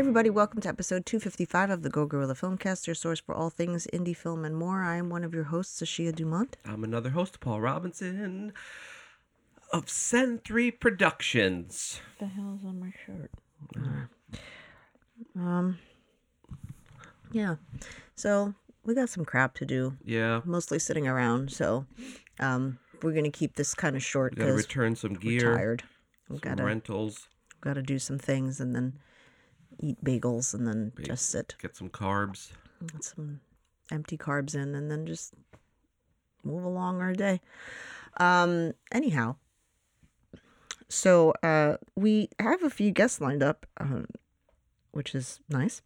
everybody, welcome to episode 255 of the Go Guerilla Filmcast, your source for all things indie film and more. I am one of your hosts, Ashia Dumont. I'm another host, Paul Robinson of Sen 3 Productions. the hell's on my shirt? Um, yeah. So we got some crap to do, Yeah, mostly sitting around. So, um, we're gonna keep this kind of short we gotta because return some gear. we're tired. We some gotta rentals, gotta do some things and then eat bagels and then just sit, get some carbs. get some empty carbs in, and then just move along our day. Um, anyhow, so uh, we have a few guests lined up, um, which is nice.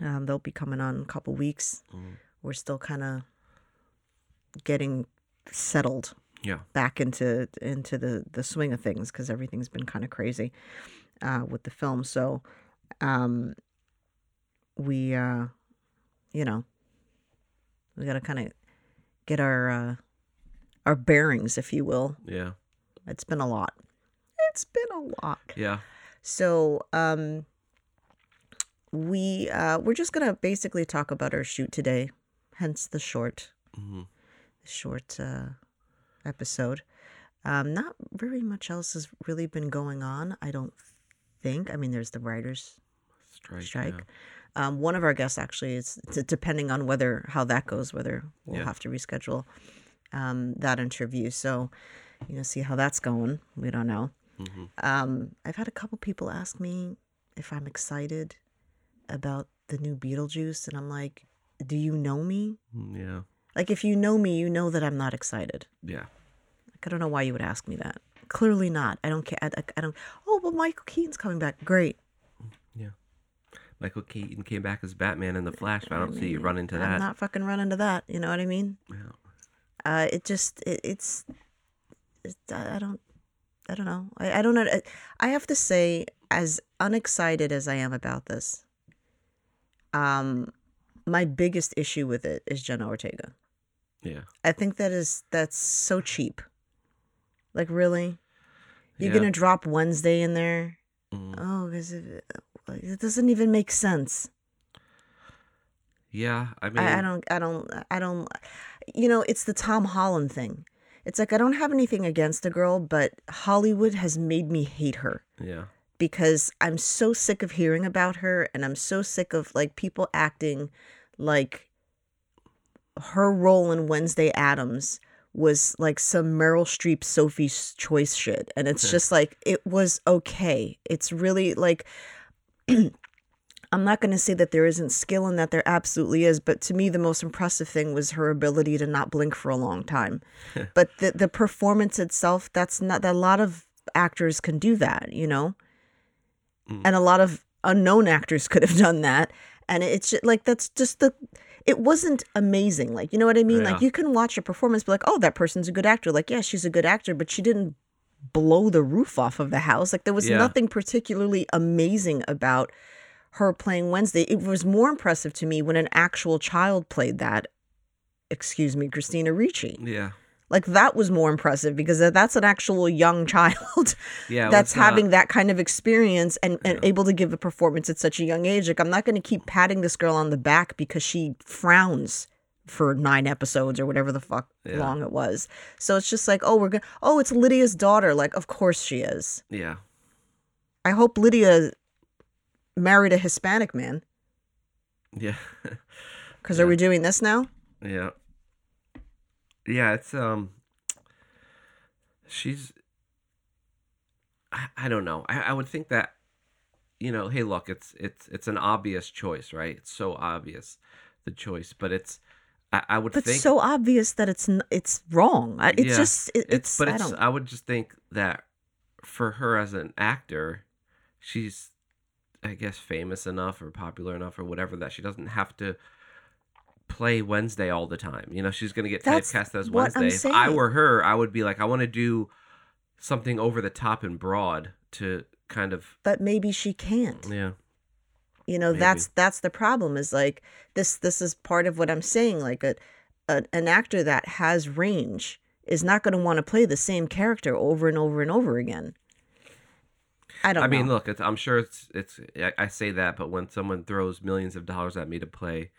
Um, they'll be coming on in a couple weeks. Mm. We're still kind of getting settled Yeah, back into into the the swing of things because everything's been kind of crazy uh, with the film. So um, we, uh, you know, we got to kind of get our uh, our bearings, if you will. yeah, It's been a lot. It's been a lot. yeah. So um, we uh, we're just gonna basically talk about our shoot today, hence the short hmm short uh, episode. Um, not very much else has really been going on. I don't think. I mean, there's the writers' Strike. strike. Um, one of our guests actually is depending on whether how that goes, whether we'll Yeah. have to reschedule um, that interview. So, you know, see how that's going. We don't know. Yeah. hmm Um, I've had a couple people ask me if I'm excited about the new Beetlejuice, and I'm like, "Do you know me? Yeah, Like, if you know me, you know that I'm not excited." yeah. Like, I don't know why you would ask me that. Clearly not. I don't care. I, I, I don't. Oh, but Michael Keaton's coming back. Great. Michael Keaton came back as Batman in the Flash. But I don't see you run into I'm that. not fucking running into that. You know what I mean? Yeah. Uh, it just it, it's, it's I I don't I don't know. I, I don't know. I- I have to say, as unexcited as I am about this, um, my biggest issue with it is Jenna Ortega. Yeah. I think that is that's so cheap. Like really, you're Yeah. gonna drop Wednesday in there? Mm. Oh, because like, it doesn't even make sense. Yeah. I mean, I, I don't, I don't, I don't. You know, it's the Tom Holland thing. It's like I don't have anything against the girl, but Hollywood has made me hate her yeah. because I'm so sick of hearing about her, and I'm so sick of like people acting like her role in Wednesday Addams was like some Meryl Streep Sophie's Choice shit, and it's just like it was okay. It's really like. I'm not going to say that there isn't skill in that there absolutely is, but to me the most impressive thing was her ability to not blink for a long time. but the the performance itself, that's not that a lot of actors can do that, you know? Mm. And a lot of unknown actors could have done that. And it's just, like that's just the it wasn't amazing. Like, you know what I mean? Like you can watch a performance be like, "Oh, that person's a good actor." Like, yeah, she's a good actor, but she didn't blow the roof off of the house. Like there was Yeah. nothing particularly amazing about her playing Wednesday. It was more impressive to me when an actual child played that. Excuse me, Christina Ricci. Yeah. Like that was more impressive because that's an actual young child Yeah. that's not- having that kind of experience and, and able to give a performance at such a young age. Like I'm not going to keep patting this girl on the back because she frowns for nine episodes or whatever the fuck Yeah. long it was. So it's just like, oh, we're going to, oh, it's Lydia's daughter. Like, of course she is. Yeah. I hope Lydia married a Hispanic man. Yeah. Because are we doing this now? Yeah. Yeah, it's um she's I, I don't know. I, I would think that you know, hey look, it's it's it's an obvious choice, right? It's so obvious the choice, but it's I, I would But think so obvious that it's it's wrong. It's Yeah. just it, it's it's, but I it's I would just think that for her as an actor, she's I guess famous enough or popular enough or whatever that she doesn't have to play Wednesday all the time. You know, she's gonna get That's typecast as Wednesday. If I were her, I would be like, I want to do something over the top and broad to kind of but maybe she can't. yeah you know Maybe. that's that's the problem is like this this is part of what i'm saying like a, a an actor that has range is not going to want to play the same character over and over and over again I don't I mean, look, it's, I'm sure it's it's. I, I say that, but when someone throws millions of dollars at me to play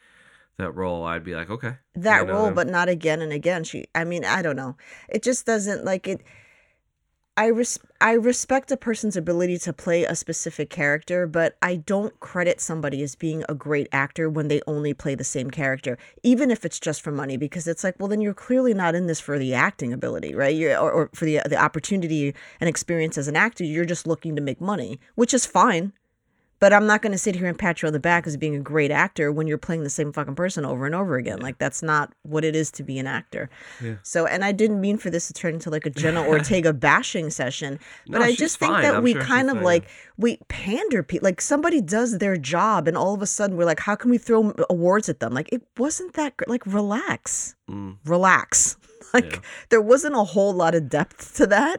that role, I'd be like, okay, that you know, role but not again and again she i mean i don't know it just doesn't like it i res- i respect a person's ability to play a specific character but i don't credit somebody as being a great actor when they only play the same character even if it's just for money because it's like well then you're clearly not in this for the acting ability right? You're, or, or for the the opportunity and experience as an actor you're just looking to make money which is fine but I'm not going to sit here and pat you on the back as being a great actor when you're playing the same fucking person over and over again. Like that's not what it is to be an actor. Yeah. So, and I didn't mean for this to turn into like a Jenna Ortega bashing session, but No, I just think fine. that I'm we sure kind of fine, like we pander people. Like somebody does their job, and all of a sudden we're like, how can we throw awards at them? Like it wasn't that gr- like relax, Mm, relax. Like Yeah. there wasn't a whole lot of depth to that.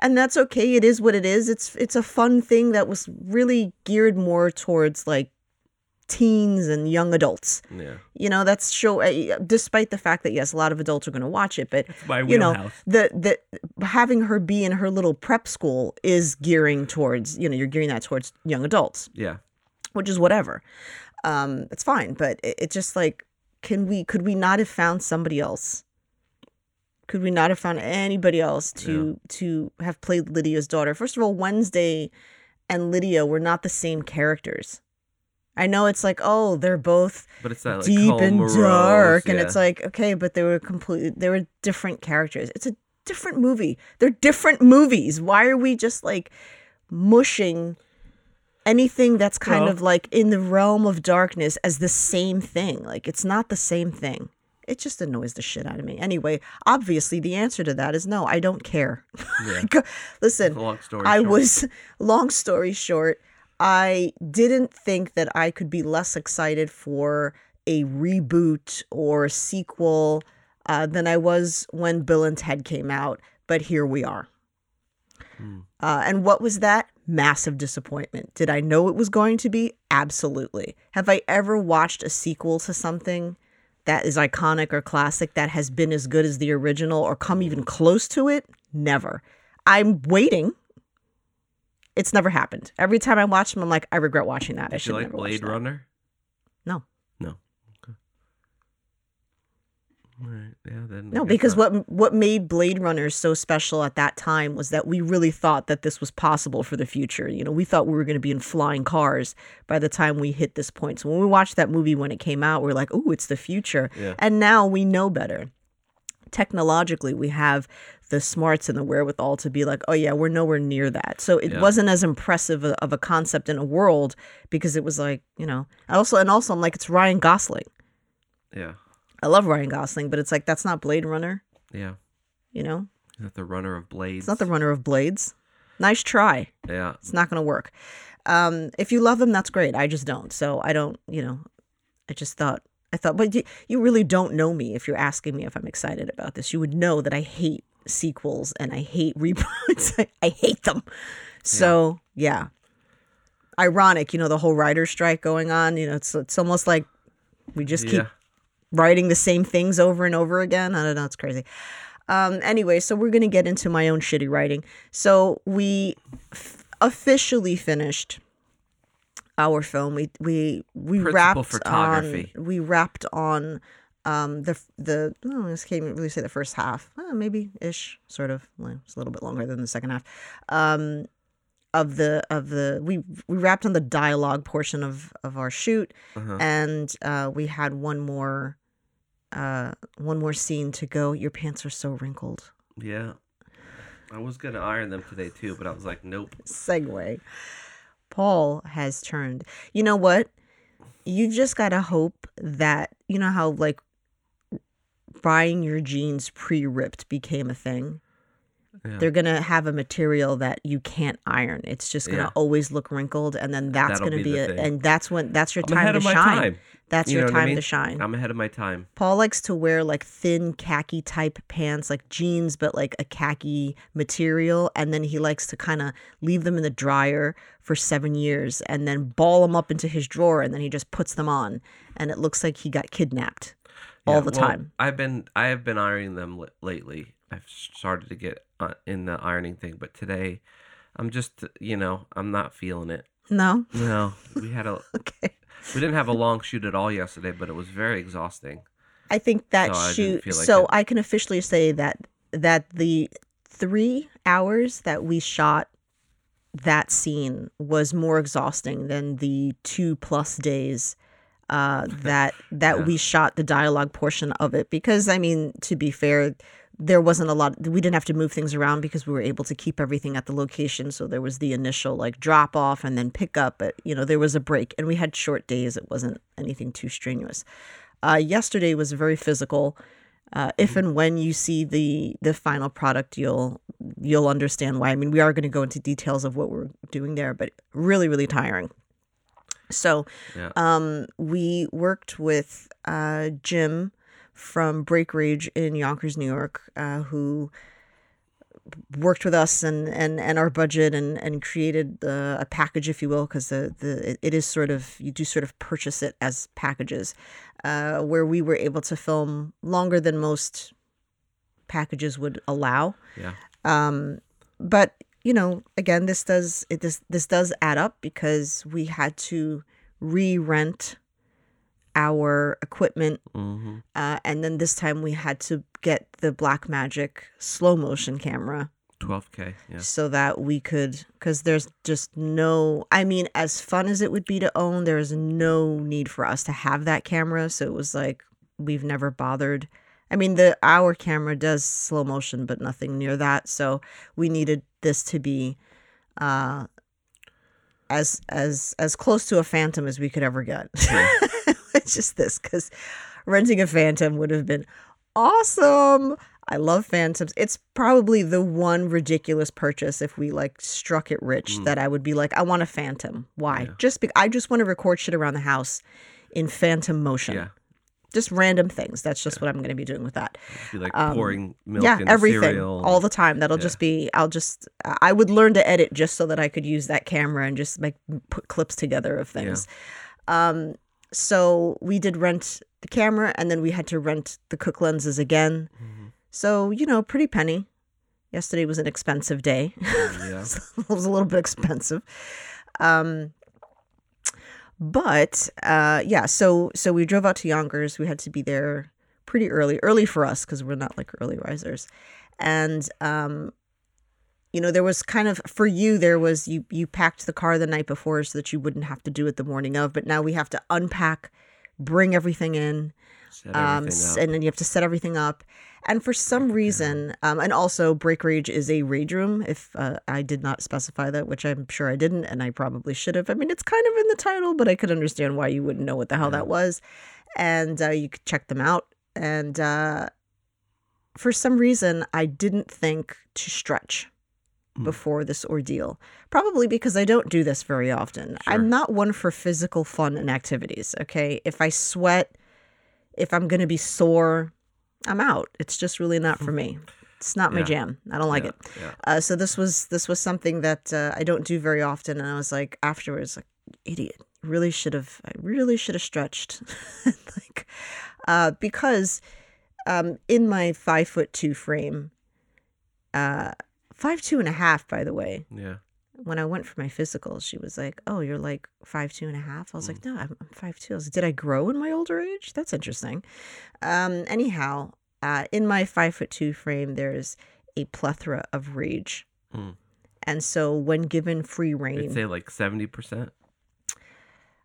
And that's okay. It is what it is. It's it's a fun thing that was really geared more towards like teens and young adults. yeah, You know, that's show uh, despite the fact that yes, a lot of adults are going to watch it, but you know, the the having her be in her little prep school is gearing towards, you know, you're gearing that towards young adults yeah, which is whatever. Um, it's fine, but it, it's just like, can we? Could we not have found somebody else? Could we not have found anybody else to to have played Lydia's daughter? First of all, Wednesday and Lydia were not the same characters. I know it's like, oh, they're both but it's that like deep and morose, dark, and it's like, okay, but they were completely, they were different characters. It's a different movie. They're different movies. Why are we just like mushing anything that's kind Well- of like in the realm of darkness as the same thing? Like it's not the same thing. It just annoys the shit out of me. Anyway, obviously the answer to that is no. I don't care. Yeah. Listen, Long story I short. was, long story short, I didn't think that I could be less excited for a reboot or sequel uh, than I was when Bill and Ted came out. But here we are. Hmm. Uh, and what was that? Massive disappointment. Did I know it was going to be? Absolutely. Have I ever watched a sequel to something that is iconic or classic that has been as good as the original or come even close to it? Never. I'm waiting. It's never happened. Every time I watch them, I'm like, I regret watching that. I Did you should like never watch Blade. Runner? No. No. Okay. All right. Yeah. Then No, because not. what what made Blade Runner so special at that time was that we really thought that this was possible for the future. You know, we thought we were going to be in flying cars by the time we hit this point. So when we watched that movie when it came out, we are like, "Oh, it's the future." Yeah. And now we know better. Technologically, we have the smarts and the wherewithal to be like, "Oh yeah, we're nowhere near that." So it Yeah. wasn't as impressive a- of a concept in a world because it was like, you know, also and also I'm like, it's Ryan Gosling. Yeah. I love Ryan Gosling, but it's like that's not Blade Runner. Yeah. You know, Is that the runner of Blades? It's not the runner of blades. Nice try. Yeah. It's not going to work. Um, if you love him, that's great. I just don't. So I don't, you know, I just thought, I thought, but you, you really don't know me if you're asking me if I'm excited about this. You would know that I hate sequels and I hate reboots. I, I hate them. So yeah. Ironic, you know, the whole writer's strike going on. You know, it's it's almost like we just keep Yeah. Writing the same things over and over again. I don't know. It's crazy. Um, anyway, so we're going to get into my own shitty writing. So we f- officially finished our film. We we we Principal wrapped photography. on we wrapped on um the the oh, I can't really say the first half. Maybe ish, sort of. Well, it's a little bit longer than the second half. Um of the of the we we wrapped on the dialogue portion of of our shoot Uh-huh. and uh, we had one more uh, one more scene to go. Your pants are so wrinkled. Yeah. I was gonna iron them today too, but I was like, nope. Segue. Paul has turned. You know what? You just gotta hope that you know how like buying your jeans pre-ripped became a thing. Yeah. They're gonna have a material that you can't iron. It's just gonna Yeah. always look wrinkled, and then that's That'll gonna be be, it. And that's when that's your I'm time to shine. time. That's You your what I time mean? to shine. I'm ahead of my time. Paul likes to wear like thin khaki type pants, like jeans, but like a khaki material. And then he likes to kind of leave them in the dryer for seven years and then ball them up into his drawer. And then he just puts them on. And it looks like he got kidnapped all the well, time. I've been I have been ironing them li- lately. I've started to get uh, in the ironing thing, but today I'm just, you know, I'm not feeling it. No. No, we had a Okay. we didn't have a long shoot at all yesterday, but it was very exhausting. I think that So I shoot. feel like so it. I can officially say that that the three hours that we shot that scene was more exhausting than the two plus days uh, that that Yeah. we shot the dialogue portion of it. Because I mean, to be fair, there wasn't a lot. We didn't have to move things around because we were able to keep everything at the location. So there was the initial like drop off and then pick up. But you know, there was a break, and we had short days. It wasn't anything too strenuous. Uh, yesterday was very physical. Uh, if and when you see the the final product, you'll you'll understand why. I mean, we are going to go into details of what we're doing there, but really, really tiring. So, Yeah. um, we worked with uh, Jim from Break Rage in Yonkers, New York, uh, who worked with us and and and our budget and and created uh, a package if you will because the the it- it is sort of you do sort of purchase it as packages uh where we were able to film longer than most packages would allow Yeah. um but you know again this does it this this does add up because we had to re-rent our equipment hmm uh, and then this time we had to get the Blackmagic slow motion camera. 12k. Yeah. so that we could because there's just no i mean as fun as it would be to own there's no need for us to have that camera. So it was like we've never bothered. I mean the our camera does slow motion but nothing near that. So we needed this to be uh as as as close to a phantom as we could ever get it's just this because renting a phantom would have been awesome I love Phantoms. It's probably the one ridiculous purchase if we like struck it rich Mm. that I would be like, I want a Phantom. Why? Yeah. Just be- I just want to record shit around the house in Phantom motion. Yeah. Just random things. That's just what I'm going to be doing with that. Be like Um, pouring milk yeah, everything cereal. all the time. That'll Yeah. just be. I'll just. I would learn to edit just so that I could use that camera and just like put clips together of things. Um. So we did rent the camera, and then we had to rent the Cooke lenses again. Mhm. So, you know, pretty penny. Yesterday was an expensive day. Yeah. it was a little bit expensive. Um but uh yeah, so so we drove out to Yonkers. We had to be there pretty early, early for us because we're not like early risers. And um you know, there was kind of for you there was you you packed the car the night before so that you wouldn't have to do it the morning of, but now we have to unpack, bring everything in, um, everything and then you have to set everything up. And for some reason, um, and also Break Rage is a rage room. If uh, I did not specify that, which I'm sure I didn't, and I probably should have. I mean, it's kind of in the title, but I could understand why you wouldn't know what the hell Yeah. that was. And uh, you could check them out. And uh, for some reason, I didn't think to stretch Mm. before this ordeal. Probably because I don't do this very often. Sure. I'm not one for physical fun and activities. Okay. If I sweat, if I'm going to be sore, I'm out. It's just really not for me. It's not my Yeah. jam. I don't like yeah, it. Yeah. Uh, so this was this was something that uh, I don't do very often, and I was like afterwards, like idiot. Really should have. I really should have stretched, like uh, because um, in my five foot two frame, uh, five two and a half, by the way. Yeah. When I went for my physical, she was like, "Oh, you're like five two and a half." I was like, "No, I'm, I'm five two. I was like, "Did I grow in my older age? That's interesting." Um, anyhow, uh, in my five foot two frame, there's a plethora of rage, Mm. and so when given free reign, I'd say like 70%.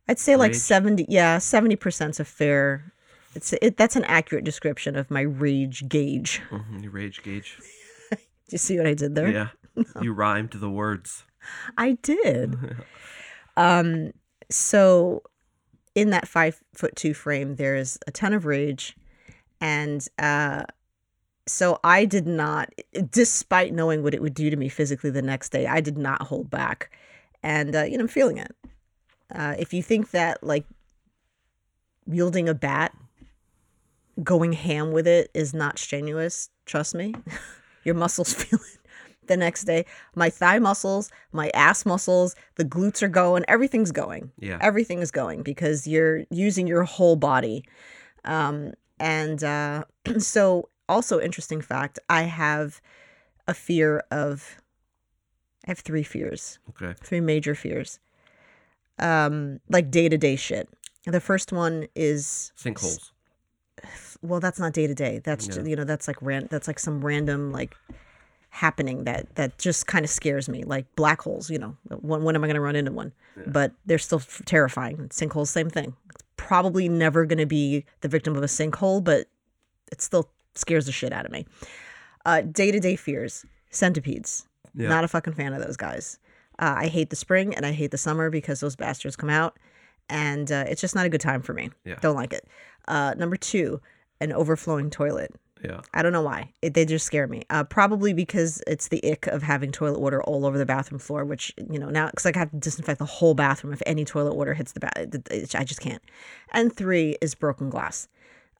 I'd say like seventy. Yeah, seventy percent's a fair. It's it, that's an accurate description of my rage gauge. hmm Your rage gauge. You see what I did there? Yeah. You rhymed the words. I did. Um, so in that five foot two frame, there's a ton of rage. And uh, so I did not, despite knowing what it would do to me physically the next day, I did not hold back. And, uh, you know, I'm feeling it. Uh, if you think that like wielding a bat, going ham with it is not strenuous, trust me, your muscles feel it the next day. My thigh muscles, my ass muscles, the glutes are going, everything's going Yeah. everything is going because you're using your whole body um and uh so also interesting fact i have a fear of I have three fears, Okay. three major fears. Um, like day to day shit. The first one is Sinkholes. Well, that's not day to day. That's Yeah. you know that's like ran that's like some random like happening that that just kind of scares me. Like black holes, you know, when when am I going to run into one? But they're still f- terrifying. Sinkholes, same thing. It's probably never going to be the victim of a sinkhole, but it still scares the shit out of me. Uh, day to day fears, centipedes. Yeah. Not a fucking fan of those guys. Uh, I hate the spring and I hate the summer because those bastards come out, and uh, it's just not a good time for me. Yeah. Don't like it. Uh, number two, an overflowing toilet. Yeah. I don't know why. It, they just scare me. Uh, probably because it's the ick of having toilet water all over the bathroom floor, which, you know, now, because I have to disinfect the whole bathroom if any toilet water hits the bath. I just can't. And three is broken glass.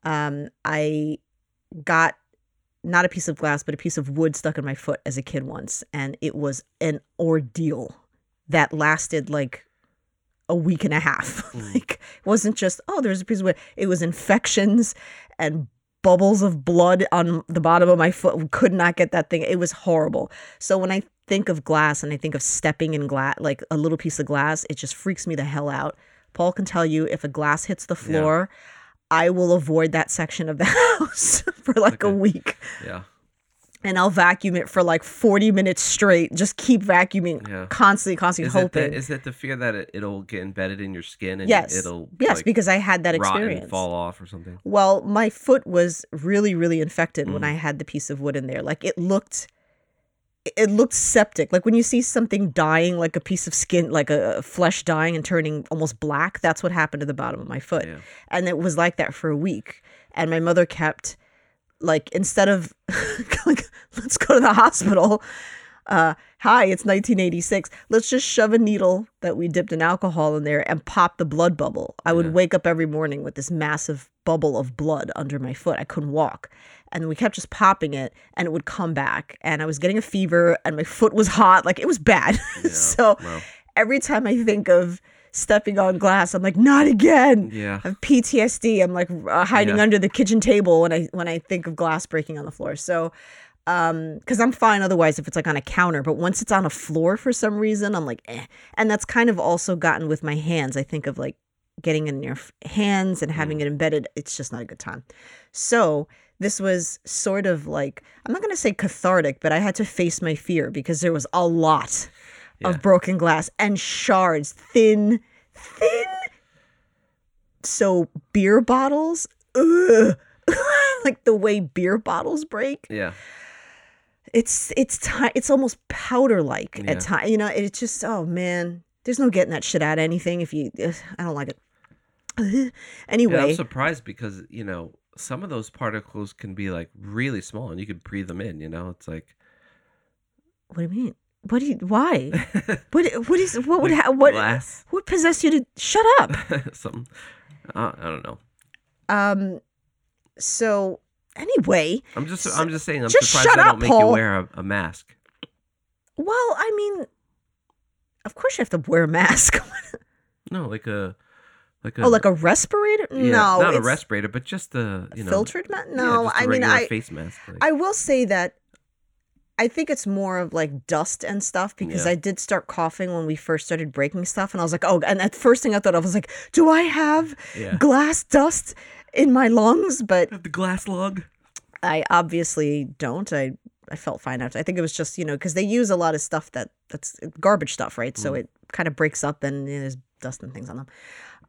Um, I got not a piece of glass, but a piece of wood stuck in my foot as a kid once. And it was an ordeal that lasted like a week and a half. Mm. like, it wasn't just, oh, there's a piece of wood. It was infections and bubbles of blood on the bottom of my foot. Could not get that thing. It was horrible. So when I think of glass and I think of stepping in glass, like a little piece of glass, it just freaks me the hell out. Paul can tell you if a glass hits the floor, I will avoid that section of the house for like a week. Yeah. And I'll vacuum it for like 40 minutes straight. Just keep vacuuming Yeah. constantly, constantly Is it, hoping. the, is it the fear that it, it'll get embedded in your skin and yes. it'll yes, like, because I had that experience. fall off or something? Well, my foot was really, really infected Mm. when I had the piece of wood in there. Like it looked, it looked septic. Like when you see something dying, like a piece of skin, like a a flesh dying and turning almost black. That's what happened to the bottom of my foot, Yeah. and it was like that for a week. And my mother kept, like, instead of like, let's go to the hospital. Uh, hi, it's 1986. Let's just shove a needle that we dipped in alcohol in there and pop the blood bubble. I would Yeah. wake up every morning with this massive bubble of blood under my foot. I couldn't walk. And we kept just popping it and it would come back. And I was getting a fever and my foot was hot. Like it was bad. Yeah. so Wow. every time I think of stepping on glass, I'm like, not again. Yeah. I have PTSD. I'm like uh, hiding Yeah. under the kitchen table when I when I think of glass breaking on the floor. So, um, because I'm fine otherwise if it's like on a counter, but once it's on a floor for some reason, I'm like, eh. And that's kind of also gotten with my hands. I think of like getting in your hands and having it embedded. It's just not a good time. So this was sort of like I'm not gonna say cathartic, but I had to face my fear because there was a lot Yeah. of broken glass and shards, thin, thin so beer bottles, like the way beer bottles break, Yeah. it's it's ti- it's almost powder like Yeah. at times. You know, it's just oh man, there's no getting that shit out of anything if you. I don't like it. Yeah, anyway, I'm surprised because you know some of those particles can be like really small, and you could breathe them in. You know, it's like what do you mean? What do you? Why? What? What is? What would? Ha- what? glass, What possessed you to shut up? something. Uh, I don't know. Um. So anyway, I'm just I'm just saying I'm Just surprised shut they don't up, make you wear a, a mask. well, I mean, of course you have to wear a mask. No, like a like a oh, like a respirator? yeah, no, not a respirator, but just the you know filtered mask. yeah, No, a I mean, I face mask. Like, I will say that I think it's more of like dust and stuff because Yeah. I did start coughing when we first started breaking stuff, and I was like, oh, and at first thing I thought of was like, do I have yeah, glass dust in my lungs? But the glass log. I obviously don't. I I felt fine after. I think it was just you know because they use a lot of stuff that that's garbage stuff, right? So it kind of breaks up and you know, there's dust and things on them.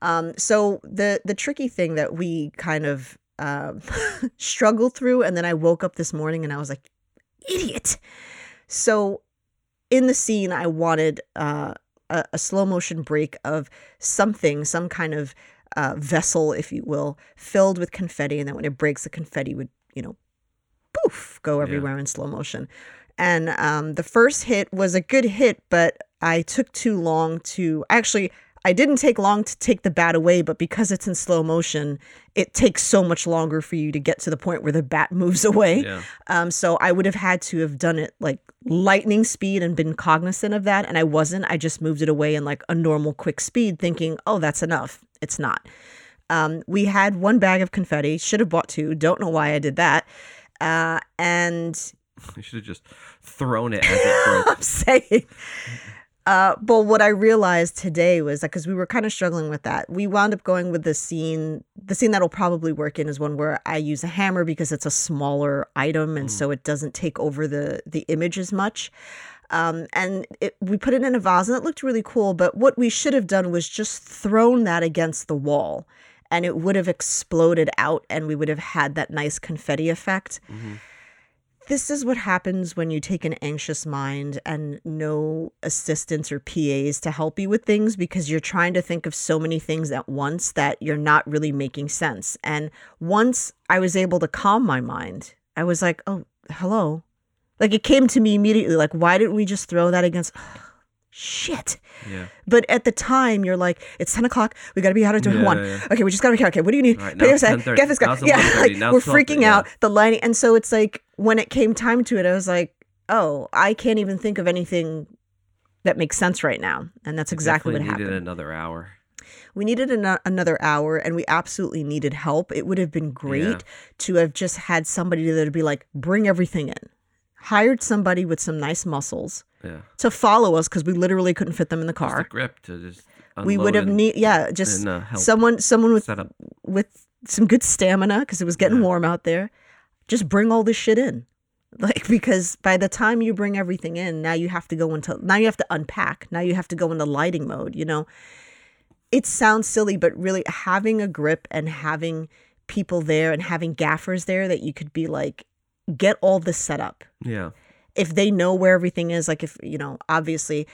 Um, so the the tricky thing that we kind of um struggled through, and then I woke up this morning and I was like, idiot. So in the scene, I wanted uh, a, a slow motion break of something, some kind of uh, vessel, if you will, filled with confetti, and then when it breaks, the confetti would, you know, poof, go everywhere in slow motion. And um, the first hit was a good hit, but I took too long to actually. I didn't take long to take the bat away, but because it's in slow motion, it takes so much longer for you to get to the point where the bat moves away. Yeah, Um, so I would have had to have done it like lightning speed and been cognizant of that. And I wasn't. I just moved it away in like a normal quick speed, thinking, oh, that's enough. It's not. Um, we had one bag of confetti, should have bought two. Don't know why I did that. Uh, and you should have just thrown it as it broke. I'm saying. Uh, but what I realized today was that because we were kind of struggling with that, we wound up going with the scene. The scene that'll probably work in is one where I use a hammer because it's a smaller item, and so it doesn't take over the the image as much. Um, and it, we put it in a vase, and it looked really cool. But what we should have done was just thrown that against the wall, and it would have exploded out, and we would have had that nice confetti effect this is what happens when you take an anxious mind and no assistants or PAs to help you with things because you're trying to think of so many things at once that you're not really making sense. And once I was able to calm my mind, I was like, oh, hello. Like it came to me immediately, like, why didn't we just throw that against? Shit. Yeah. But at the time, you're like, it's 10 o'clock. We got to be out at Yeah, one. yeah. Okay, we just got to be Okay, what do you need? Right, now us it's that. 10:30. Get this guy. Yeah, like, we're freaking out. The lighting. And so it's like, when it came time to it, I was like, oh, I can't even think of anything that makes sense right now. And that's exactly what happened. needed another hour. We needed an- another hour and we absolutely needed help. It would have been great to have just had somebody that would be like, bring everything in. Hired somebody with some nice muscles Yeah. to follow us because we literally couldn't fit them in the Just a car. grip to just. We would have need yeah, just and, uh, someone someone with with some good stamina because it was getting Yeah. warm out there. Just bring all this shit in. Like because by the time you bring everything in, now you have to go into now you have to unpack. Now you have to go into lighting mode, you know. It sounds silly, but really having a grip and having people there and having gaffers there that you could be like, get all this set up Yeah. if they know where everything is, like if, you know, obviously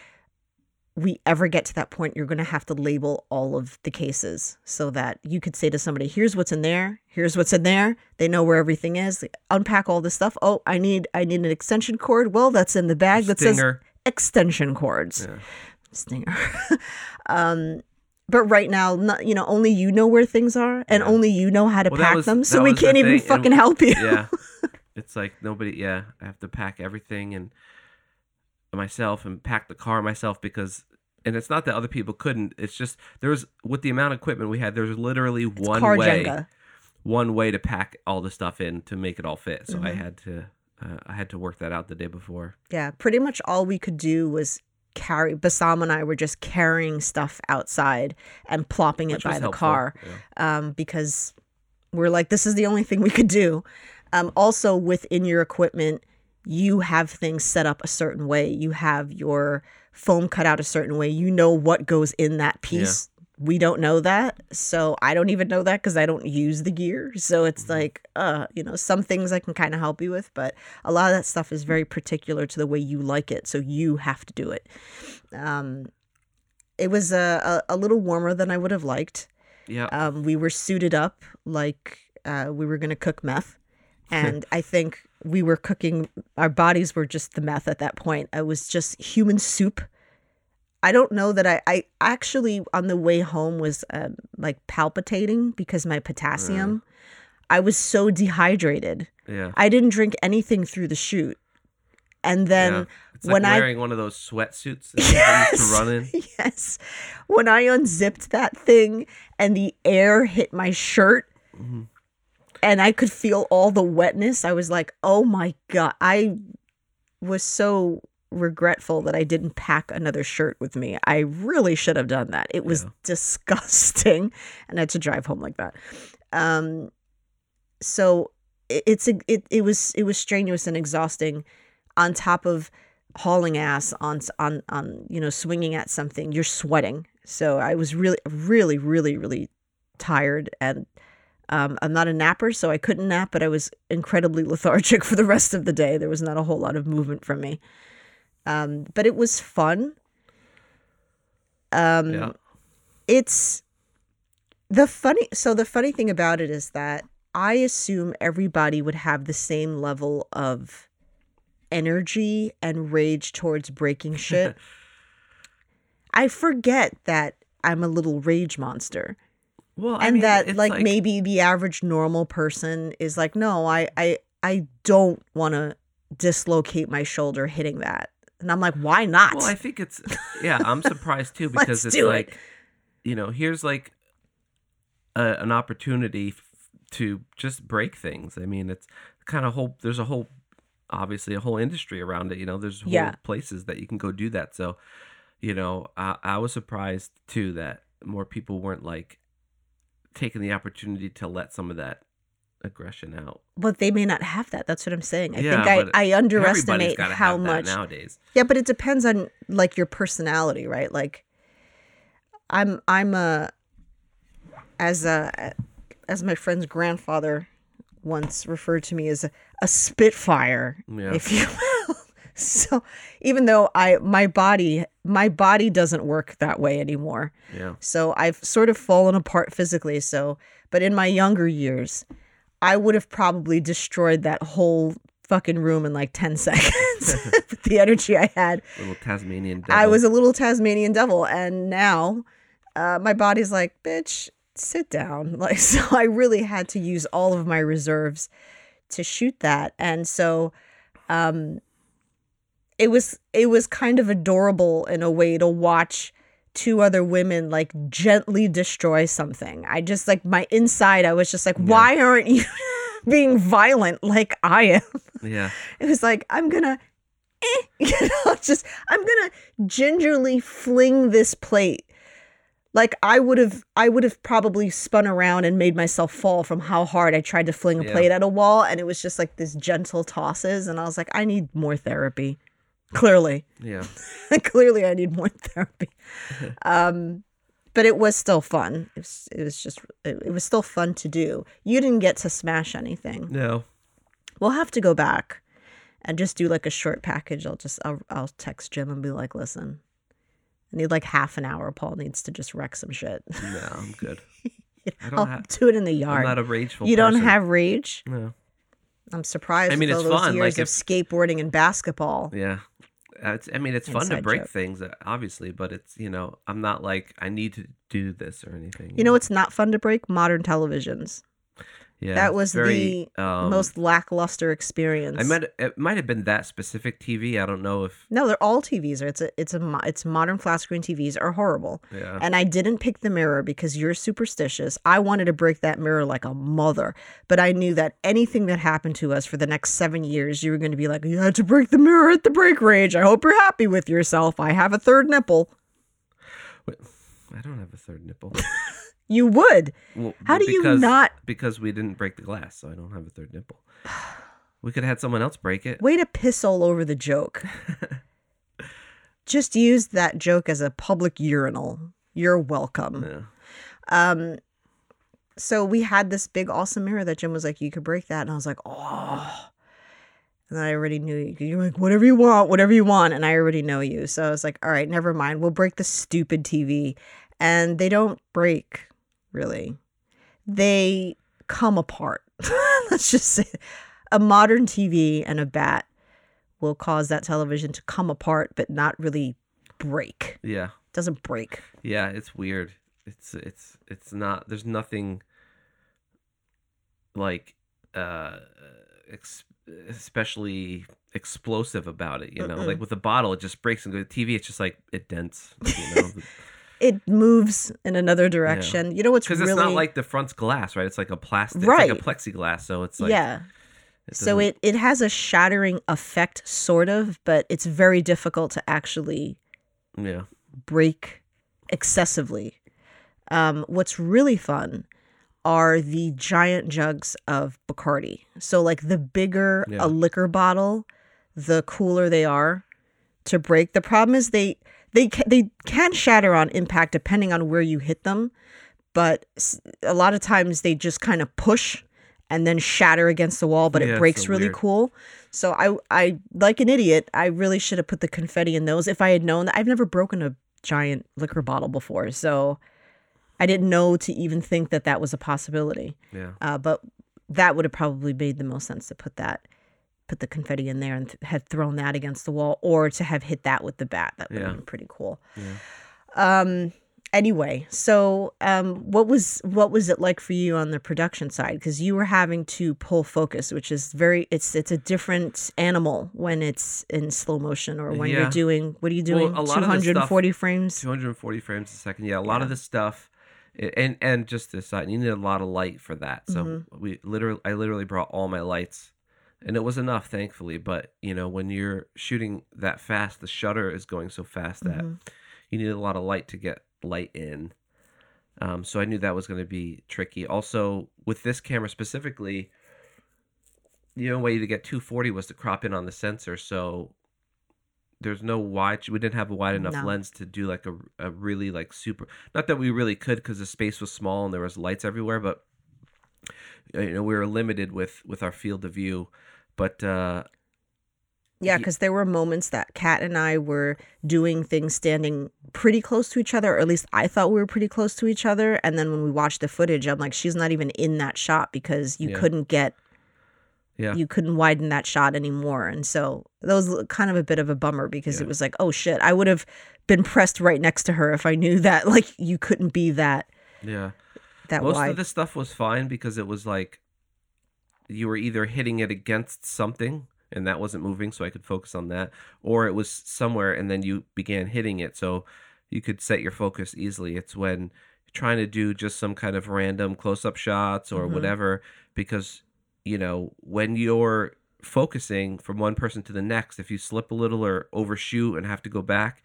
we ever get to that point, you're going to have to label all of the cases so that you could say to somebody, here's what's in there. Here's what's in there. They know where everything is. They unpack all this stuff. Oh, I need, I need an extension cord. Well, that's in the bag that says Stinger. extension cords. Yeah. Stinger. um, but right now, not, you know, only you know where things are and Yeah. only you know how to Well, pack was- them. So we can't even thing, and- fucking help you. yeah. It's like nobody. Yeah, I have to pack everything and myself and pack the car myself because. And it's not that other people couldn't. It's just there was with the amount of equipment we had. There's literally It's one way, Jenga. one way to pack all the stuff in to make it all fit. So Mm-hmm. I had to, uh, I had to work that out the day before. Yeah, pretty much all we could do was carry. Basam and I were just carrying stuff outside and plopping it Which by the helpful, car yeah. um, because we're like, this is the only thing we could do. Um, also, within your equipment, you have things set up a certain way. You have your foam cut out a certain way. You know what goes in that piece. We don't know that. So I don't even know that because I don't use the gear. So it's Mm-hmm. like, uh, you know, some things I can kind of help you with, but a lot of that stuff is very particular to the way you like it. So you have to do it. Um, it was a, a, a little warmer than I would have liked. Yeah. Um, we were suited up like uh, we were going to cook meth. And I think we were cooking, our bodies were just the meth at that point. I was just human soup. I don't know that I, I actually on the way home was um, like palpitating because my potassium. I was so dehydrated. yeah. I didn't drink anything through the shoot. And then yeah. It's when like I wearing one of those sweatsuits used to run in. yes. When I unzipped that thing and the air hit my shirt Mm-hmm. And I could feel all the wetness, I was like, oh my God. I was so regretful that I didn't pack another shirt with me. I really should have done that. It was Yeah. disgusting. And I had to drive home like that. Um, so it, it's a, it, it was it was strenuous and exhausting on top of hauling ass on on on you know swinging at something you're sweating so i was really really really really tired and um, i'm not a napper so i couldn't nap but i was incredibly lethargic for the rest of the day. There was not a whole lot of movement from me. Um, but it was fun. Um, Yeah. it's the funny so the funny thing about it is that i assume everybody would have the same level of energy and rage towards breaking shit. I forget that i'm a little rage monster Well, I and mean, that it's like, maybe the average normal person is like no i i i don't want to dislocate my shoulder hitting that and i'm like why not Well, I think it's yeah. I'm surprised too because it's do it. like you know here's like a, an opportunity f- to just break things. I mean, it's kind of whole. There's a whole obviously a whole industry around it. You know, there's whole Yeah. places that you can go do that. So, you know, I, I was surprised too that more people weren't like taking the opportunity to let some of that aggression out. But they may not have that. That's what I'm saying. I Yeah, think I, I underestimate how much. nowadays. Yeah, but it depends on like your personality, right? Like I'm I'm a as a as my friend's grandfather once referred to me as a, a spitfire, Yeah. if you will. So even though I my body my body doesn't work that way anymore. Yeah. So I've sort of fallen apart physically. So, but in my younger years, I would have probably destroyed that whole fucking room in like 10 seconds with the energy I had. Little Tasmanian devil. I was a little Tasmanian devil. And now uh, my body's like, bitch, sit down. Like, so I really had to use all of my reserves to shoot that. And so, um, it was it was kind of adorable in a way to watch two other women like gently destroy something. I just like my inside I was just like why aren't you being violent like I am? Yeah. It was like I'm going to eh, you know just I'm going to gingerly fling this plate. Like I would have I would have probably spun around and made myself fall from how hard I tried to fling a Yeah. plate at a wall and it was just like this gentle tosses and I was like I need more therapy. Clearly. Yeah. Clearly, I need more therapy. Um, but it was still fun. It was, it was just, it, it was still fun to do. You didn't get to smash anything. No. We'll have to go back and just do like a short package. I'll just, I'll, I'll text Jim and be like, listen, I need like half an hour. Paul needs to just wreck some shit. No, I'm good. I I'll don't have. do it in the yard. I'm not a rageful. you don't have rage? No. I'm surprised I mean, it's all those fun, years like, of if- skateboarding and basketball. Yeah. It's, I mean, it's fun to break joke. things, uh, obviously, but it's you know, I'm not like I need to do this or anything. You know it's not fun to break? Modern televisions. Yeah, that was very, um, Most lackluster experience. I meant it might have been that specific TV. I don't know if. No, they're all TVs. It's a it's a it's modern flat screen TVs are horrible. Yeah. And I didn't pick the mirror because you're superstitious. I wanted to break that mirror like a mother, but I knew that anything that happened to us for the next seven years, you were going to be like, "You had to break the mirror at the break range. I hope you're happy with yourself. I have a third nipple." Wait, I don't have a third nipple. You would. Well, How do you not- Because we didn't break the glass, so I don't have a third nipple. We could have had someone else break it. Way to piss all over the joke. Just use that joke as a public urinal. You're welcome. Yeah. Um, so we had this big awesome mirror that Jim was like, "You could break that," and I was like, "Oh." And I already knew you. You're like, "Whatever you want, whatever you want," and I already know you. So I was like, "All right, never mind. We'll break the stupid TV." And they don't break, really. They come apart. Let's just say, a modern TV and a bat will cause that television to come apart, but not really break. Yeah. It doesn't break. Yeah, it's weird. It's it's it's not. There's nothing like uh, ex- especially explosive about it. You know, Mm-mm. like with a bottle, it just breaks and goes. TV, it's just like it dents. You know, it moves in another direction. You know what's because really it's not like the front's glass, right? It's like a plastic, it's like a plexiglass. So it's like yeah. it So it it has a shattering effect, sort of, but it's very difficult to actually yeah break excessively. Um, what's really fun are the giant jugs of Bacardi. So like the bigger Yeah. a liquor bottle, the cooler they are to break. The problem is they they ca- they can shatter on impact depending on where you hit them, but a lot of times they just kind of push and then shatter against the wall, but Yeah, it breaks so really weird. cool. So I I like an idiot, I really should have put the confetti in those if I had known that I've never broken a giant liquor bottle before. So I didn't know to even think that that was a possibility. yeah Uh, but that would have probably made the most sense to put that, put the confetti in there and th- had thrown that against the wall, or to have hit that with the bat. That would have Yeah. been pretty cool. yeah. Um. Anyway, so um, what was what was it like for you on the production side? Because you were having to pull focus, which is very it's it's a different animal when it's in slow motion or when Yeah. you're doing what are you Well, doing? a lot Two of the hundred and forty stuff- frames. 240 frames a second. Yeah, a lot Yeah. of this stuff, and and just this side, you need a lot of light for that. So Mm-hmm. we literally, I literally brought all my lights and it was enough, thankfully. But you know, when you're shooting that fast, the shutter is going so fast that Mhm. you need a lot of light to get light in. Um, so I knew that was going to be tricky. Also, with this camera specifically, the only way to get 240 was to crop in on the sensor. So there's no wide. We didn't have a wide enough No. lens to do like a, a really like super. Not that we really could because the space was small and there was lights everywhere, but you know we were limited with with our field of view. But uh, Yeah, because there were moments that Kat and I were doing things standing pretty close to each other, or at least I thought we were pretty close to each other. And then when we watched the footage, I'm like, she's not even in that shot because you Yeah. couldn't get, yeah, you couldn't widen that shot anymore. And so that was kind of a bit of a bummer because Yeah. it was like, oh shit, I would have been pressed right next to her if I knew that like you couldn't be that yeah. That Most wide. of the stuff was fine because it was like you were either hitting it against something and that wasn't moving, so I could focus on that, or it was somewhere and then you began hitting it, so you could set your focus easily. It's when trying to do just some kind of random close up shots or Mhm. whatever, because you know when you're focusing from one person to the next, if you slip a little or overshoot and have to go back,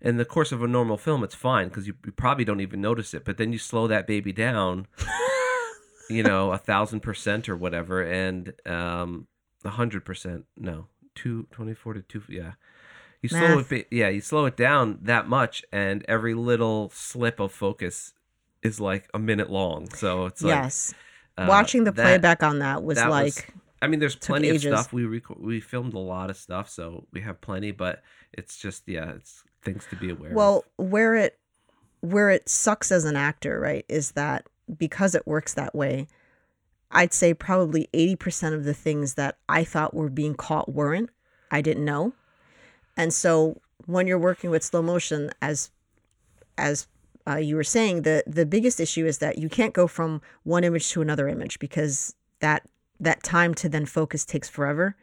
in the course of a normal film, it's fine because you, you probably don't even notice it. But then you slow that baby down, you know, a thousand percent or whatever, and um, a hundred percent. No, two twenty four to two. Yeah, you slow it. Math. ba- Yeah, you slow it down that much, and every little slip of focus is like a minute long. So it's like yes. uh, Watching the that- playback on that was that like, was- I mean, there's plenty of ages. stuff. We rec- we filmed a lot of stuff, so we have plenty. But it's just yeah, it's things to be aware. Well, of. where it where it sucks as an actor, right, is that because it works that way, I'd say probably 80% of the things that I thought were being caught weren't. I didn't know. And so when you're working with slow motion as as uh, you were saying, the the biggest issue is that you can't go from one image to another image because that that time to then focus takes forever.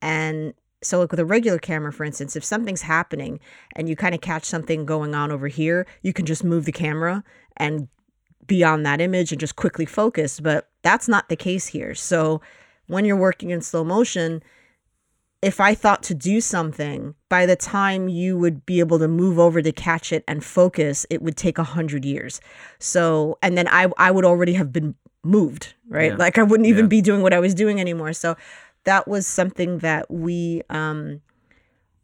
And so like with a regular camera, for instance, if something's happening and you kind of catch something going on over here, you can just move the camera and be on that image and just quickly focus. But that's not the case here. So when you're working in slow motion, if I thought to do something, by the time you would be able to move over to catch it and focus, it would take a hundred years. So, and then I, I would already have been moved, right? Yeah. Like I wouldn't even Yeah. be doing what I was doing anymore. So that was something that we um,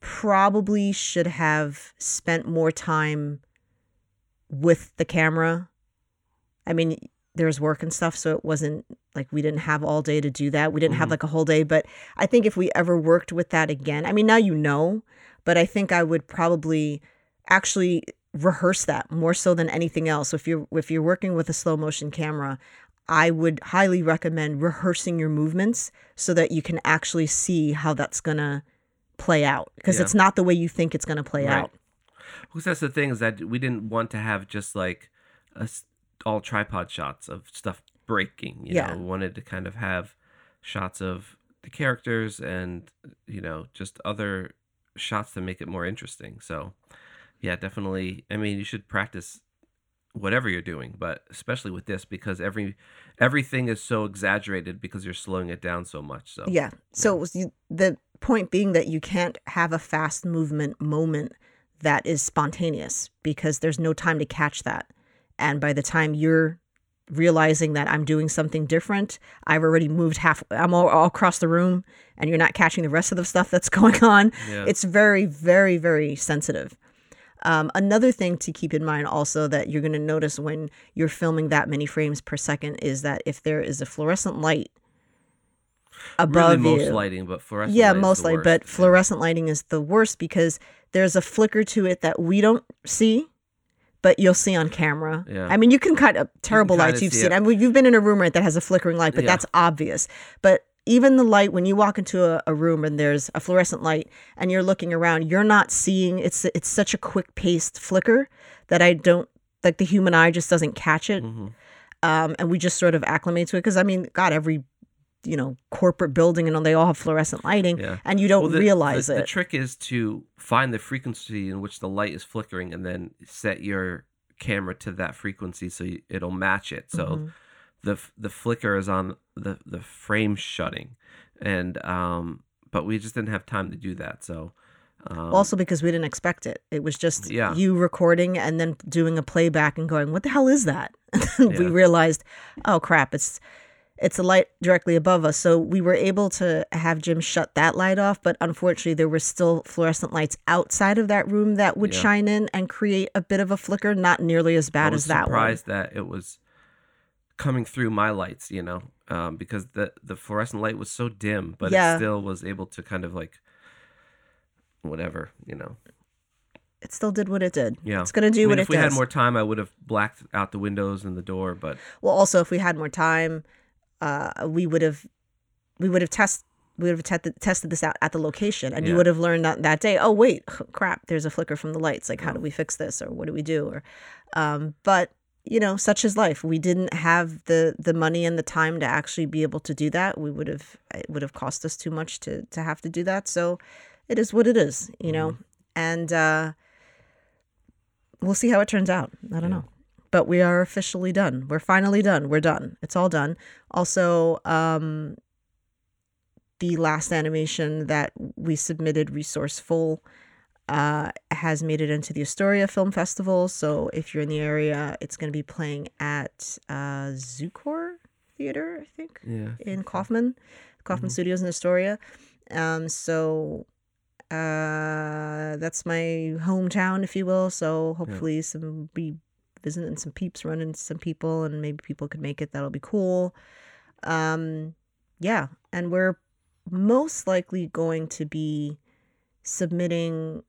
probably should have spent more time with the camera. I mean, there's work and stuff, so it wasn't like we didn't have all day to do that. We didn't have Mhm. like a whole day, but I think if we ever worked with that again, I mean, now you know, but I think I would probably actually rehearse that more so than anything else. So if you're if you're working with a slow motion camera, I would highly recommend rehearsing your movements so that you can actually see how that's gonna play out because Yeah. it's not the way you think it's gonna play Right. out. Because that's the thing is that we didn't want to have just like a all tripod shots of stuff breaking. You Yeah. know, we wanted to kind of have shots of the characters and you know just other shots to make it more interesting. So yeah, definitely. I mean, you should practice whatever you're doing, but especially with this because every everything is so exaggerated because you're slowing it down so much. So Yeah. So it was the point being that you can't have a fast movement moment that is spontaneous because there's no time to catch that. And by the time you're realizing that I'm doing something different, I've already moved half. I'm all, all across the room, and you're not catching the rest of the stuff that's going on. yeah. It's very, very, very sensitive. Um, another thing to keep in mind also that you're going to notice when you're filming that many frames per second is that if there is a fluorescent light above really most you, lighting, but fluorescent yeah, light most light, worst. but fluorescent lighting is the worst because there's a flicker to it that we don't see, but you'll see on camera. Yeah. I mean, you can cut up terrible lights you've see seen. it. I mean, you've been in a room right that has a flickering light, but Yeah. that's obvious. But even the light when you walk into a, a room and there's a fluorescent light and you're looking around, you're not seeing. It's it's such a quick paced flicker that I don't like. The human eye just doesn't catch it Mhm. um, and we just sort of acclimate to it because I mean, God, every you know corporate building and they all have fluorescent lighting, Yeah. and you don't Well, the- realize the, it. The trick is to find the frequency in which the light is flickering, and then set your camera to that frequency so it'll match it. So Mhm. The the flicker is on the the frame shutting. and um, but we just didn't have time to do that. So um, also because we didn't expect it. It was just Yeah. you recording and then doing a playback and going, "What the hell is that?" we Yeah. realized, "Oh crap! It's it's a light directly above us." So we were able to have Jim shut that light off, but unfortunately, there were still fluorescent lights outside of that room that would Yeah. shine in and create a bit of a flicker. Not nearly as bad as that one. surprised that it was coming through my lights, you know, um, because the the fluorescent light was so dim, but Yeah. it still was able to kind of like whatever, you know. It still did what it did. Yeah. It's gonna do I mean, what if it we does. had more time, I would have blacked out the windows and the door, but Well, also, if we had more time, uh, we would have we would have test we would have tested tested this out at the location, and you would have learned that that day. Oh wait, crap! There's a flicker from the lights. Like, how do we fix this, or what do we do? Or, um, but you know, such is life. We didn't have the the money and the time to actually be able to do that. We would have it would have cost us too much to to have to do that. So, it is what it is, you know, and uh, we'll see how it turns out. I don't Yeah. know but we are officially done. We're finally done. We're done. It's all done. Also, um, the last animation that we submitted, Resourceful, uh, has made it into the Astoria Film Festival. So if you're in the area, it's going to be playing at uh, Zukor Theater, I think yeah. in Kaufman, Kaufman Studios in Astoria. Um, so uh, that's my hometown, if you will. So hopefully, some be visiting some peeps, running some people, and maybe people could make it. That'll be cool. Um, yeah, and we're most likely going to be submitting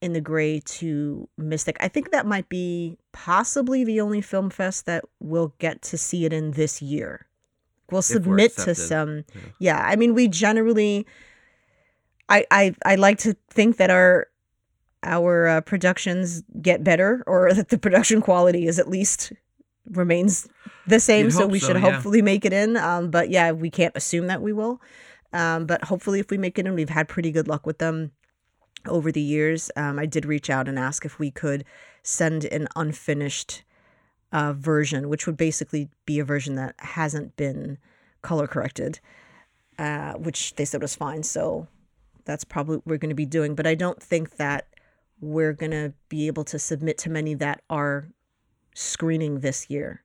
in the Grey to Mystic. I think that might be possibly the only film fest that we'll get to see it in this year. We'll submit to some. yeah. Yeah, I mean, we generally, I I I like to think that our our uh, productions get better, or that the production quality is at least remains the same. You'd So we so, should yeah. hopefully make it in. Um, but yeah, we can't assume that we will. Um, but hopefully, if we make it in, we've had pretty good luck with them over the years. Um, I did reach out and ask if we could send an unfinished uh, version, which would basically be a version that hasn't been color corrected, uh, which they said was fine. So that's probably what we're going to be doing. But I don't think that we're going to be able to submit to many that are screening this year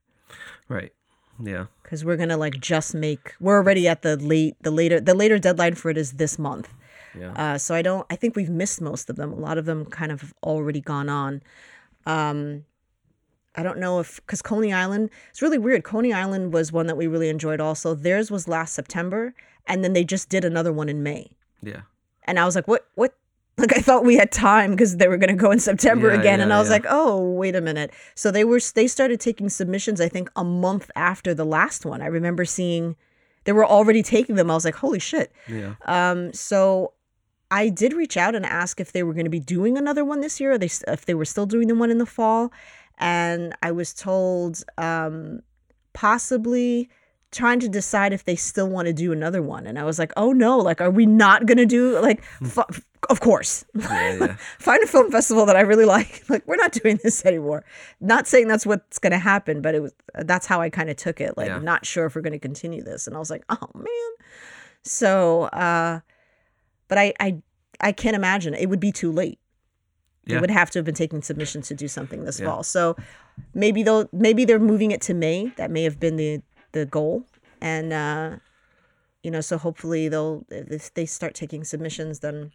Right. Yeah. because we're gonna like just make we're already at the late the later the later deadline for it is this month Yeah. uh, so i don't i think we've missed most of them a lot of them kind of have already gone on um i don't know if because coney island it's really weird coney island was one that we really enjoyed also theirs was last september and then they just did another one in may yeah. and I was like, what, what? Like I thought we had time because they were going to go in September Yeah, again, and I was yeah. like, oh, wait a minute. So they were they started taking submissions. I think a month after the last one. I remember seeing they were already taking them. I was like, holy shit. Yeah. Um, so I did reach out and ask if they were going to be doing another one this year, or they if they were still doing the one in the fall, and I was told um, possibly trying to decide if they still want to do another one. And i was like oh no like are we not going to do like f- of course. Yeah. Yeah. find a film festival that i really like. Like we're not doing this anymore. Not saying that's what's going to happen but it was that's how i kind of took it like Yeah. not sure if we're going to continue this. And i was like oh man. So uh but i i i can't imagine it would be too late. They Yeah. would have to have been taking submissions to do something this Yeah. fall. So maybe they'll maybe they're moving it to may. That may have been the the goal. And uh you know so hopefully they'll if they start taking submissions then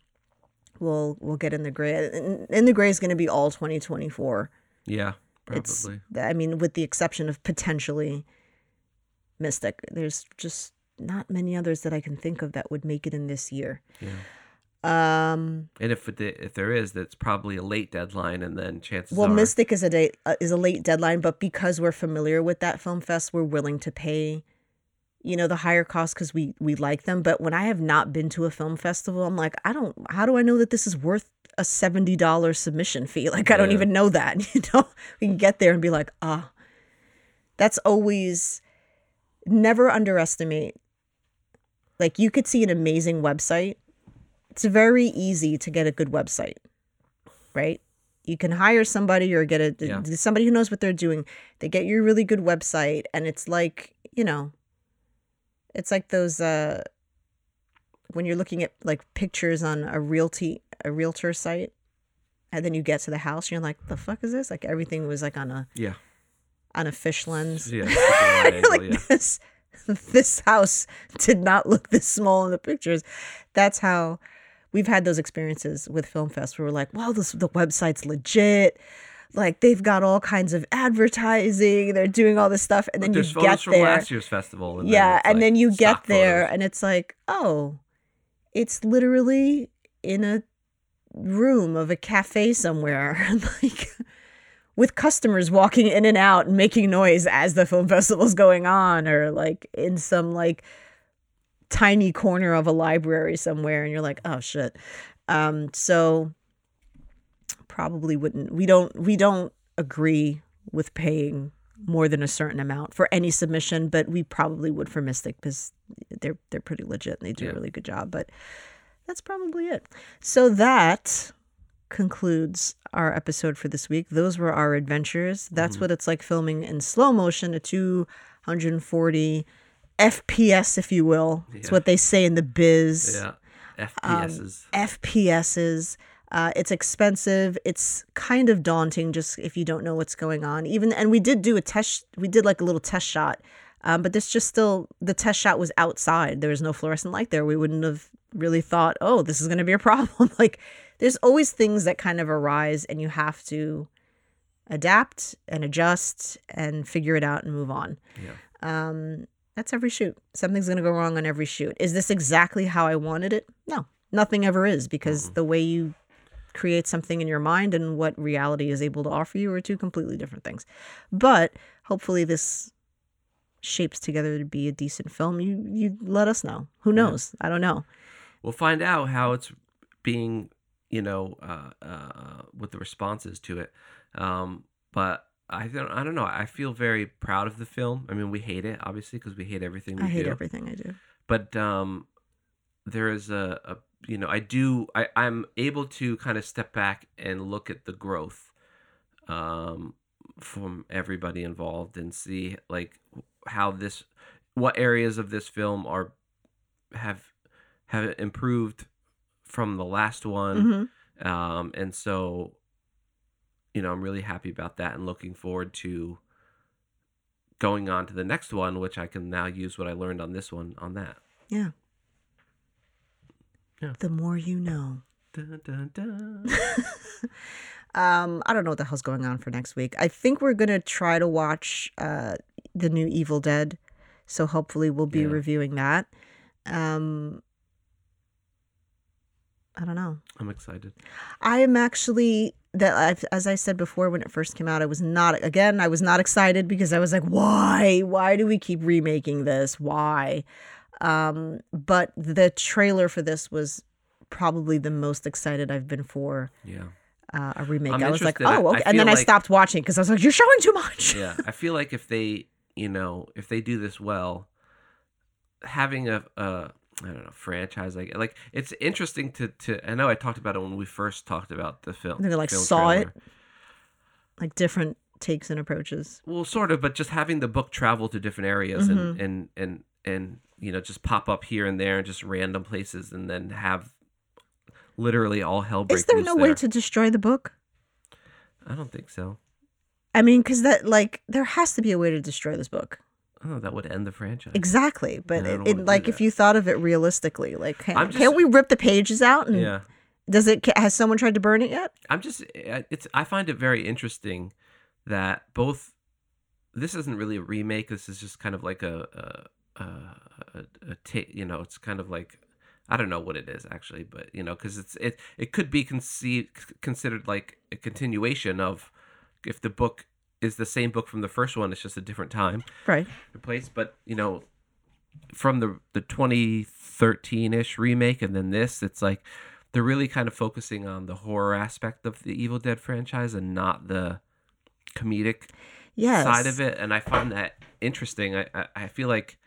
we'll we'll get in the Grey. In, in the Grey is going to be all 2024 Yeah. it's i mean with the exception of potentially mystic. There's just not many others that i can think of that would make it in this year. Yeah. um And if it, if there is, that's probably a late deadline, and then chances well are. mystic is a date uh, is a late deadline but because we're familiar with that film fest we're willing to pay you know the higher cost because we we like them. But when i have not been to a film festival i'm like i don't how do i know that this is worth a $70 submission fee? Like i don't even know that you know? We can get there and be like ah. That's always never underestimate like you could see an amazing website it's very easy to get a good website right you can hire somebody or get a Yeah. somebody who knows what they're doing they get you a really good website and it's like you know it's like those uh when you're looking at like pictures on a realty a realtor site, and then you get to the house, and you're like, "The fuck is this?" Like everything was like on a Yeah. on a fish lens. Yeah. angle, like yeah. this house did not look this small in the pictures. That's how we've had those experiences with Film Fest where we're like, wow, this the website's legit. Like they've got all kinds of advertising, they're doing all this stuff, and then There's you get there. last year's festival. And yeah, and like, then you get there photos. and it's like, oh, it's literally in a room of a cafe somewhere, like with customers walking in and out and making noise as the film festival's going on, or like in some like tiny corner of a library somewhere, and you're like, oh shit. Um, so probably wouldn't we don't we don't agree with paying more than a certain amount for any submission, but we probably would for Mystic because they're they're pretty legit and they do Yeah. a really good job. But that's probably it. So that concludes our episode for this week. Those were our adventures. That's what it's like filming in slow motion at 240 FPS, if you will. It's what they say in the biz. Yeah. Um, FPSs. FPSs. Uh, it's expensive. It's kind of daunting just if you don't know what's going on. Even and we did do a test. We did like a little test shot, um, but this just still the test shot was outside. There was no fluorescent light there. We wouldn't have really thought, oh, this is going to be a problem. like there's always things that kind of arise, and you have to adapt and adjust and figure it out and move on. yeah. Um, that's every shoot. Something's going to go wrong on every shoot. Is this exactly how I wanted it? No, nothing ever is because the way you create something in your mind and what reality is able to offer you are two completely different things. But hopefully, this shapes together to be a decent film. You you let us know. Who knows? I don't know. We'll find out how it's being, you know, uh, uh, with the responses to it. Um, but I don't, I don't know. I feel very proud of the film. I mean, we hate it obviously because we hate everything we do. I hate do. everything I do. but um there is a, a you know i do I, i'm able to kind of step back and look at the growth um from everybody involved and see like how this what areas of this film are have have improved from the last one hmm um and so you know i'm really happy about that and looking forward to going on to the next one which i can now use what i learned on this one on that Yeah. Yeah. The more you know. Dun, dun, dun. Um, I don't know what the hell's going on for next week. I think we're gonna try to watch uh the new Evil Dead, so hopefully we'll be Yeah. reviewing that. Um, I don't know. i'm excited I am actually that I've, as I said before when it first came out, I was not again. I was not excited because I was like, why? Why do we keep remaking this? Why? Um, but the trailer for this was probably the most excited I've been for yeah uh, a remake. I'm I was like, oh, okay. And then feel I stopped watching because I was like, you're showing too much. yeah i feel like if they you know if they do this well having a, a i don't know franchise like like it's interesting to to i know i talked about it when we first talked about the film I think I, like, saw it. Like different takes and approaches. well sort of but just having the book travel to different areas Mm-hmm. and and and and you know just pop up here and there and just random places and then have literally all hell break Is there no way to destroy the book? i don't think so I mean, because that like there has to be a way to destroy this book. Oh that would end the franchise Exactly, but it, it, like if you thought of it realistically, like can, just, can't we rip the pages out? And yeah Does it? Has someone tried to burn it yet? I'm just it's I find it very interesting that both this isn't really a remake. This is just kind of like a a, a, a, a you know it's kind of like I don't know what it is actually, but you know because it's it it could be conceived considered like a continuation of if the book is the same book from the first one. It's just a different time Right. place. But you know from the the 2013 ish remake and then this, it's like they're really kind of focusing on the horror aspect of the Evil Dead franchise and not the comedic Yes. side of it. And I find that interesting. I, I, I feel like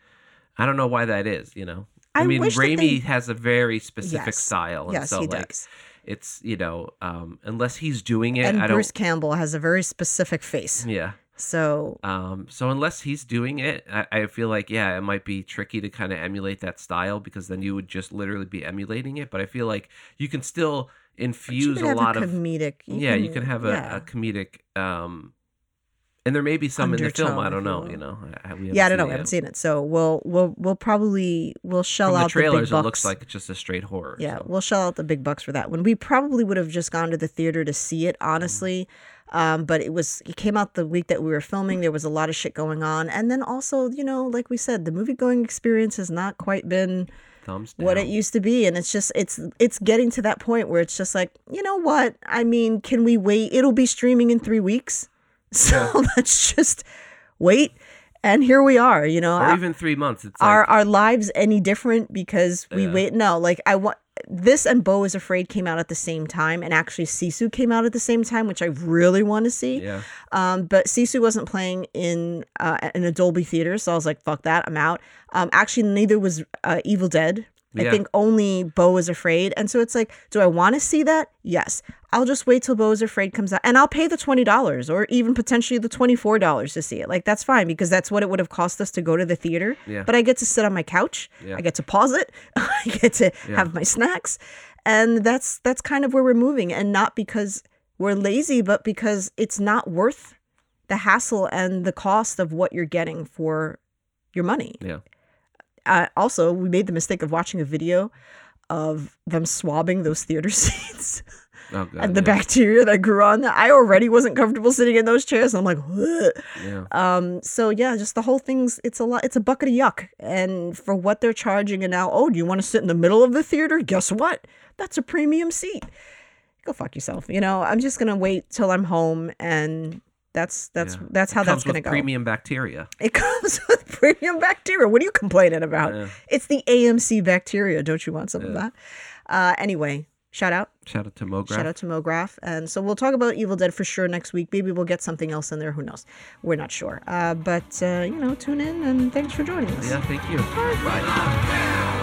I don't know why that is. You know, I, I mean, Raimi they- has a very specific Yes. style, and Yes, so he like does. It's you know um, unless he's doing it, And I don't. Bruce Campbell has a very specific face. Yeah, So Um, so unless he's doing it, I, I feel like yeah, it might be tricky to kind of emulate that style because then you would just literally be emulating it. But I feel like you can still infuse can a lot a of comedic. yeah, you can have a, yeah. a comedic um, and there may be some in the film. I don't know. You know, I, yeah, I don't know. I haven't seen it, so we'll we'll we'll probably we'll shell From out the, trailers, big bucks. it looks like just a straight horror. Yeah, so. we'll shell out the big bucks for that one. We probably would have just gone to the theater to see it, honestly. Um, but it was it came out the week that we were filming. There was a lot of shit going on, and then also, you know, like we said, the movie going experience has not quite been thumbs down. what it used to be, and it's just it's it's getting to that point where it's just like, you know what? I mean, can we wait? It'll be streaming in three weeks, so let's just wait. And here we are. You know, or even three months. It's are like, our lives any different because we Yeah. wait no like i want this and Beau is afraid came out at the same time and actually sisu came out at the same time which i really want to see yeah, um, but sisu wasn't playing in uh, in a dolby theater so i was like fuck that i'm out um, actually neither was uh, evil dead I think only Beau is afraid. And so it's like, do I want to see that? Yes. I'll just wait till Beau is afraid comes out and I'll pay the $20 or even potentially the $24 to see it. Like that's fine because that's what it would have cost us to go to the theater. Yeah. But I get to sit on my couch. Yeah. I get to pause it. I get to Yeah. have my snacks. And that's that's kind of where we're moving and not because we're lazy but because it's not worth the hassle and the cost of what you're getting for your money yeah. Uh, also we made the mistake of watching a video of them swabbing those theater seats Oh god. and the yeah. bacteria that grew on them. I already wasn't comfortable sitting in those chairs. And I'm like, Yeah. um, so yeah, just the whole thing's it's a lot. It's a bucket of yuck. And for what they're charging, and now, oh, do you want to sit in the middle of the theater? Guess what? That's a premium seat. Go fuck yourself. You know, I'm just gonna wait till I'm home, and that's that's Yeah. that's how that's gonna go. premium bacteria. It comes with premium bacteria. What are you complaining about? Yeah. It's the AMC bacteria. Don't you want some of that? Uh, anyway, shout out. Shout out to Mograph. Shout out to MoGraph. And so we'll talk about Evil Dead for sure next week. Maybe we'll get something else in there. Who knows? We're not sure. Uh, but, uh, you know, tune in and thanks for joining us. Yeah, thank you. Bye.